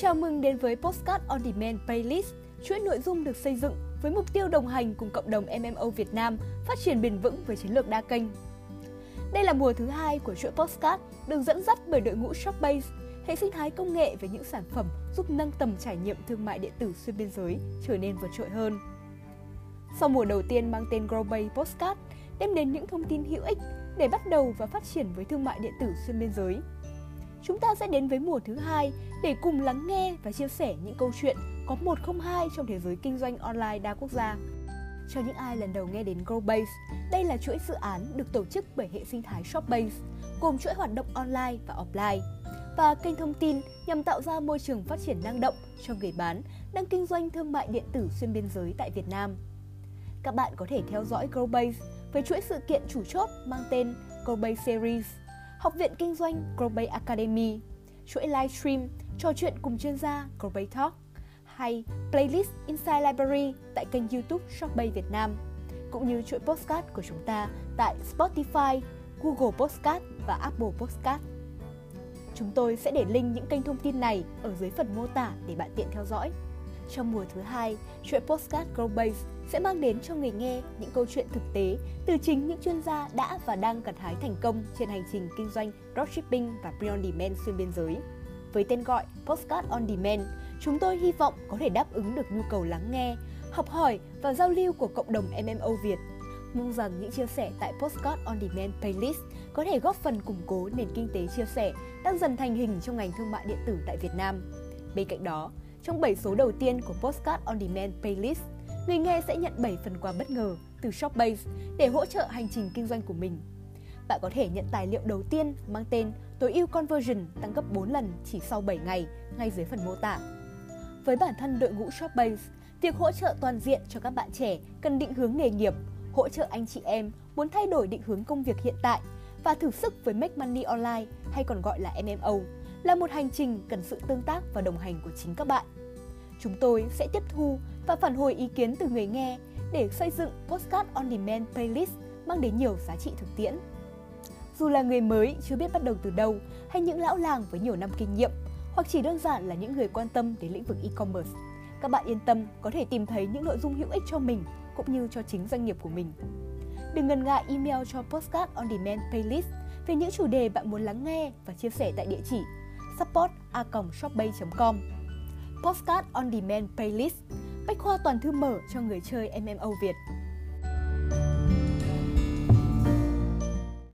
Chào mừng đến với Postcard On Demand Playlist, chuỗi nội dung được xây dựng với mục tiêu đồng hành cùng cộng đồng MMO Việt Nam phát triển bền vững với chiến lược đa kênh. Đây là mùa thứ hai của chuỗi Postcard được dẫn dắt bởi đội ngũ Shopbase, hệ sinh thái công nghệ về những sản phẩm giúp nâng tầm trải nghiệm thương mại điện tử xuyên biên giới trở nên vượt trội hơn. Sau mùa đầu tiên mang tên Growbay Postcard, đem đến những thông tin hữu ích để bắt đầu và phát triển với thương mại điện tử xuyên biên giới. Chúng ta sẽ đến với mùa thứ hai để cùng lắng nghe và chia sẻ những câu chuyện có một không hai trong thế giới kinh doanh online đa quốc gia. Cho những ai lần đầu nghe đến Growbase, đây là chuỗi dự án được tổ chức bởi hệ sinh thái Shopbase, gồm chuỗi hoạt động online và offline và kênh thông tin nhằm tạo ra môi trường phát triển năng động cho người bán đang kinh doanh thương mại điện tử xuyên biên giới tại Việt Nam. Các bạn có thể theo dõi Growbase với chuỗi sự kiện chủ chốt mang tên Growbase Series, Học viện Kinh doanh Growbay Academy, chuỗi livestream trò chuyện cùng chuyên gia Growbay Talk hay playlist Inside Library tại kênh YouTube Shopbay Việt Nam, cũng như chuỗi podcast của chúng ta tại Spotify, Google Podcast và Apple Podcast. Chúng tôi sẽ để link những kênh thông tin này ở dưới phần mô tả để bạn tiện theo dõi. Trong mùa thứ hai, chuỗi Postcard Growbase sẽ mang đến cho người nghe những câu chuyện thực tế từ chính những chuyên gia đã và đang gặt hái thành công trên hành trình kinh doanh dropshipping và pre-on demand xuyên biên giới. Với tên gọi Postcard on Demand, chúng tôi hy vọng có thể đáp ứng được nhu cầu lắng nghe, học hỏi và giao lưu của cộng đồng MMO Việt. Mong rằng những chia sẻ tại Postcard on Demand playlist có thể góp phần củng cố nền kinh tế chia sẻ đang dần thành hình trong ngành thương mại điện tử tại Việt Nam. Bên cạnh đó, trong 7 số đầu tiên của Postcard on Demand playlist, người nghe sẽ nhận 7 phần quà bất ngờ từ Shopbase để hỗ trợ hành trình kinh doanh của mình. Bạn có thể nhận tài liệu đầu tiên mang tên tối ưu conversion tăng gấp 4 lần chỉ sau 7 ngày ngay dưới phần mô tả. Với bản thân đội ngũ Shopbase, việc hỗ trợ toàn diện cho các bạn trẻ cần định hướng nghề nghiệp, hỗ trợ anh chị em muốn thay đổi định hướng công việc hiện tại và thử sức với Make Money Online hay còn gọi là MMO là một hành trình cần sự tương tác và đồng hành của chính các bạn. Chúng tôi sẽ tiếp thu và phản hồi ý kiến từ người nghe để xây dựng Postcard On Demand playlist mang đến nhiều giá trị thực tiễn. Dù là người mới chưa biết bắt đầu từ đâu hay những lão làng với nhiều năm kinh nghiệm hoặc chỉ đơn giản là những người quan tâm đến lĩnh vực e-commerce, các bạn yên tâm có thể tìm thấy những nội dung hữu ích cho mình cũng như cho chính doanh nghiệp của mình. Đừng ngần ngại email cho Postcard On Demand playlist về những chủ đề bạn muốn lắng nghe và chia sẻ tại địa chỉ support com Postcard On Demand Playlist, bách khoa toàn thư mở cho người chơi MMO Việt.